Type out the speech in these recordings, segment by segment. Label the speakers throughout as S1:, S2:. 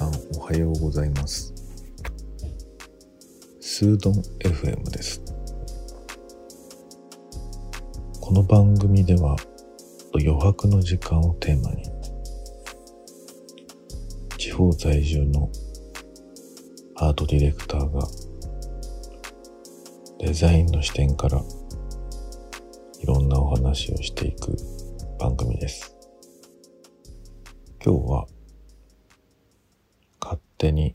S1: さんおはようございます。スードン FM です。この番組では余白の時間をテーマに地方在住のアートディレクターがデザインの視点からいろんなお話をしていく番組です。今日は手に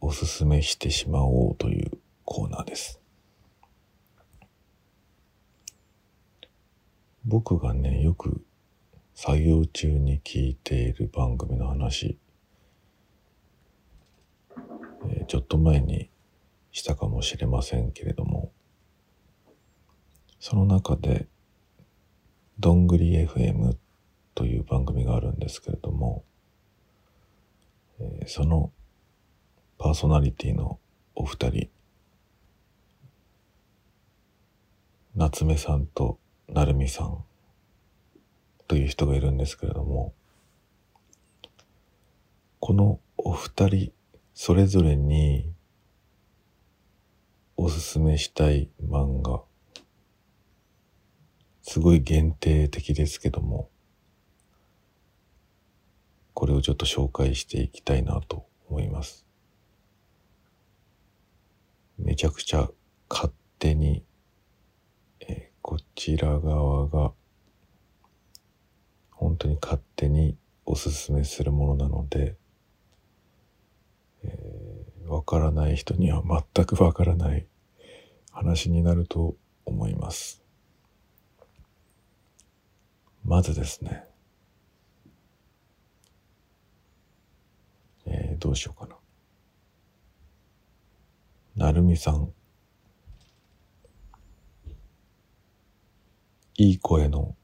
S1: おすすめしてしまおうというコーナーです。僕がねよく作業中に聞いている番組の話、えー、ちょっと前にしたかもしれませんけれどもその中でどんぐり FM という番組があるんですけれども、そのパーソナリティのお二人夏目さんと成美さんという人がいるんですけれどもこのお二人それぞれにおすすめしたい漫画すごい限定的ですけどもこれをちょっと紹介していきたいなと思います。めちゃくちゃ勝手に、えー、こちら側が本当に勝手におすすめするものなので、えー、わからない人には全くわからない話になると思います。まずですね、えー、どうしようかな。なるみさん。いい声の、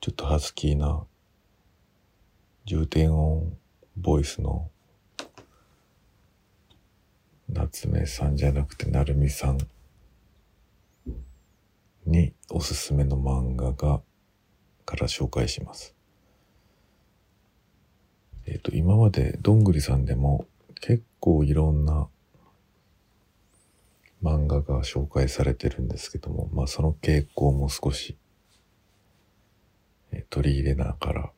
S1: ちょっとハスキーな、重低音ボイスの、夏目さんじゃなくてなるみさんにおすすめの漫画が、から紹介します。えっ、ー、と、今までどんぐりさんでも結構いろんな漫画が紹介されてるんですけども、まあその傾向も少し、えー、取り入れながら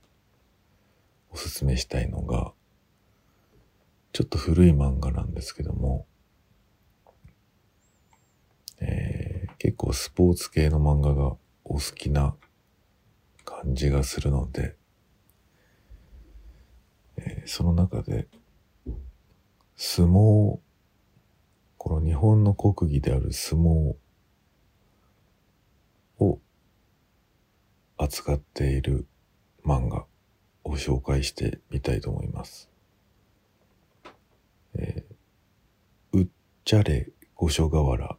S1: おすすめしたいのが、ちょっと古い漫画なんですけども、えー、結構スポーツ系の漫画がお好きな感じがするので、その中で相撲この日本の国技である相撲を扱っている漫画を紹介してみたいと思います。えー、うっちゃれ五所川原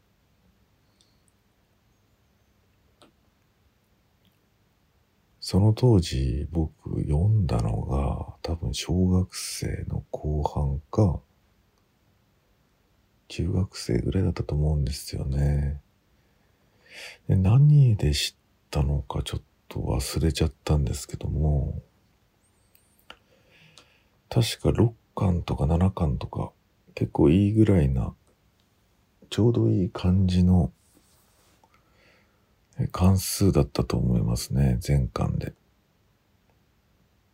S1: その当時僕読んだのが多分小学生の後半か中学生ぐらいだったと思うんですよね。で何で知ったのかちょっと忘れちゃったんですけども確か6巻とか7巻とか結構いいぐらいなちょうどいい感じの関数だったと思いますね、全巻で。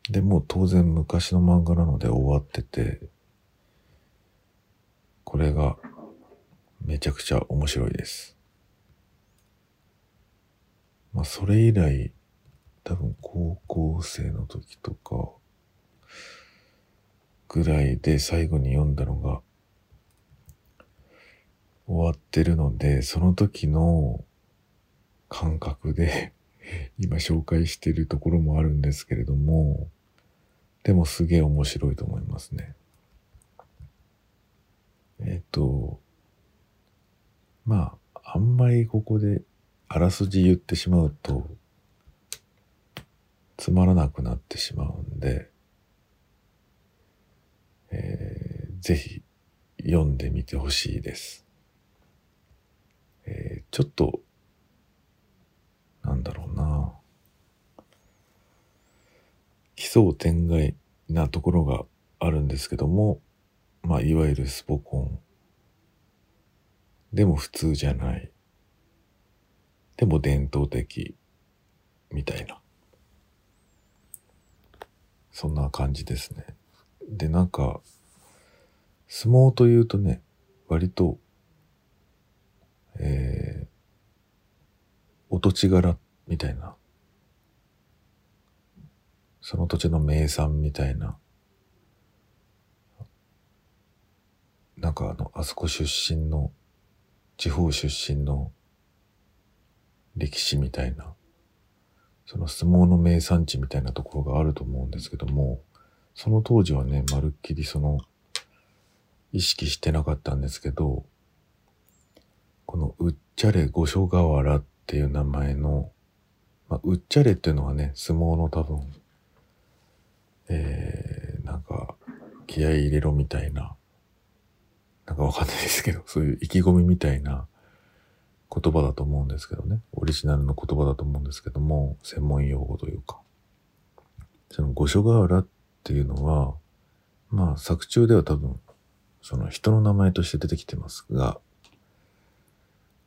S1: で、もう当然昔の漫画なので終わってて、これがめちゃくちゃ面白いです。まあ、それ以来、多分高校生の時とか、ぐらいで最後に読んだのが終わってるので、その時の感覚で 今紹介しているところもあるんですけれども、でもすげえ面白いと思いますね。えっ、と、まあ、あんまりここであらすじ言ってしまうと、つまらなくなってしまうんで、えー、ぜひ読んでみてほしいです。えー、ちょっと、なんだろうな奇。想天外なところがあるんですけども、まあ、いわゆるスポコン。でも普通じゃない。でも伝統的。みたいな。そんな感じですね。で、なんか、相撲というとね、割と、えー、お土地柄みたいな、その土地の名産みたいな、なんかあの、あそこ出身の、地方出身の歴史みたいな、その相撲の名産地みたいなところがあると思うんですけども、その当時はね、まるっきりその、意識してなかったんですけど、このうっちゃれ五所川原っていう名前の、まあ、うっちゃれっていうのはね、相撲の多分、えー、なんか、気合い入れろみたいな、なんかわかんないですけど、そういう意気込みみたいな言葉だと思うんですけどね。オリジナルの言葉だと思うんですけども、専門用語というか。その五所川原っていうのは、まあ作中では多分、その人の名前として出てきてますが、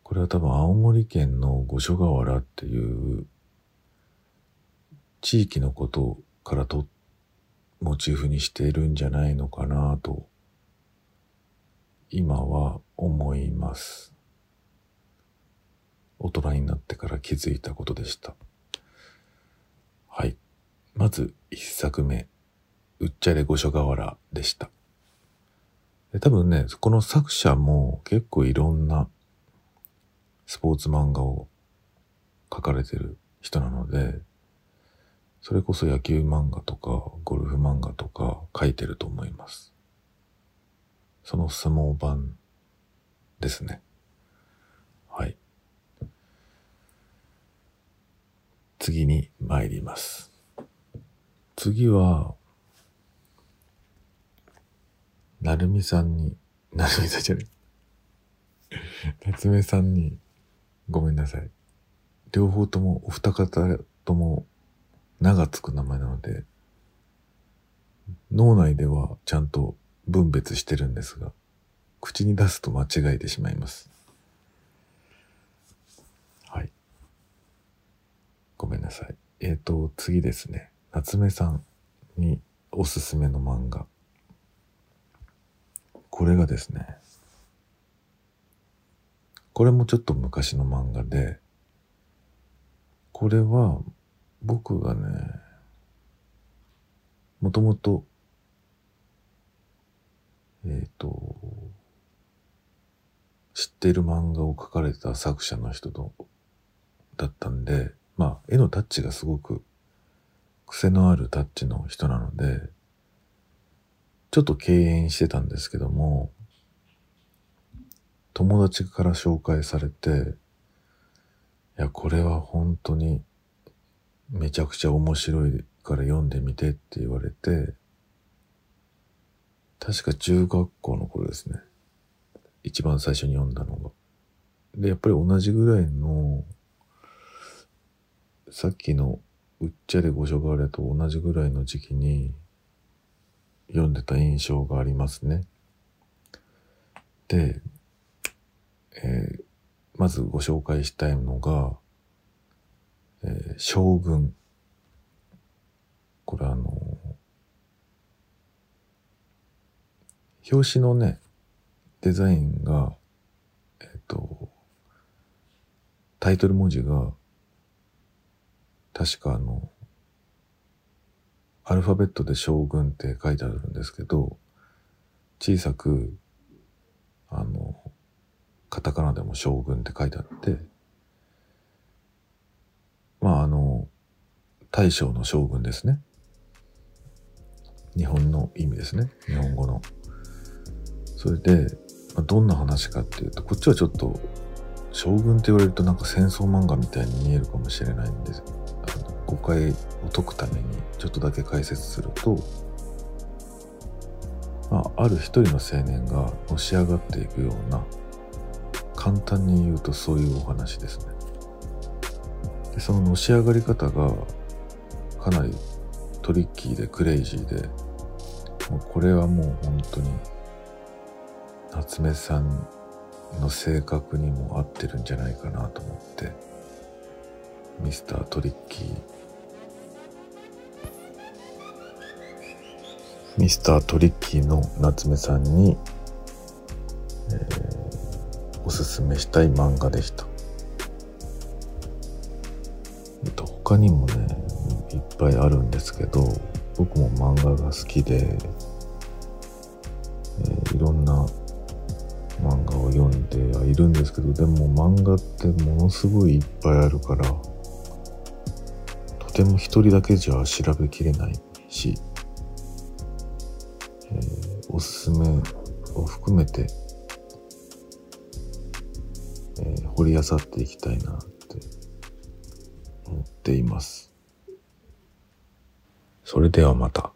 S1: これは多分青森県の五所川原っていう地域のことからとモチーフにしているんじゃないのかなと今は思います。大人になってから気づいたことでした。はい。まず一作目、うっちゃれ五所川原でした。で多分ね、この作者も結構いろんなスポーツ漫画を描かれてる人なので、それこそ野球漫画とかゴルフ漫画とか描いてると思います。その相撲版ですね。はい。次に参ります。次は、なるみさんに、なるみさんじゃない。夏目さんに、ごめんなさい。両方とも、お二方とも、名がつく名前なので、脳内ではちゃんと分別してるんですが、口に出すと間違えてしまいます。はいごめんなさい。えっ、ー、と、次ですね。夏目さんにおすすめの漫画。これがですね、これもちょっと昔の漫画で、これは僕がね、もともと、えっ、ー、と、知っている漫画を描かれた作者の人とだったんで、まあ、絵のタッチがすごく癖のあるタッチの人なので、ちょっと敬遠してたんですけども、友達から紹介されて、いや、これは本当にめちゃくちゃ面白いから読んでみてって言われて、確か中学校の頃ですね。一番最初に読んだのが。で、やっぱり同じぐらいのさっきのうっちゃれごしょがれと同じぐらいの時期に読んでた印象がありますね。で、えー、まずご紹介したいのが、ー、将軍。これあの表紙のね、デザインが、えっ、ー、と、タイトル文字が確かあの、アルファベットで将軍って書いてあるんですけど、小さく、あの、カタカナでも将軍って書いてあって、まああの、大将の将軍ですね。日本の意味ですね。日本語の。それで、まあ、どんな話かっていうと、こっちはちょっと、将軍って言われるとなんか戦争漫画みたいに見えるかもしれないんですあの誤解を解くためにちょっとだけ解説すると、まあ、ある一人の青年がのし上がっていくような簡単に言うとそういうお話ですねでそののし上がり方がかなりトリッキーでクレイジーで、もうこれはもう本当に夏目さんの性格にも合ってるんじゃないかなと思ってミスタートリッキーミスタートリッキーの夏目さんに、えー、おすすめしたい漫画でした。他にもね、いっぱいあるんですけど、僕も漫画が好きで、えー、いろんな漫画を読んではいるんですけど、でも漫画ってものすごいいっぱいあるから、とても一人だけじゃ調べきれないし、えー、おすすめを含めて、えー、掘り漁っていきたいな。思っています。それではまた。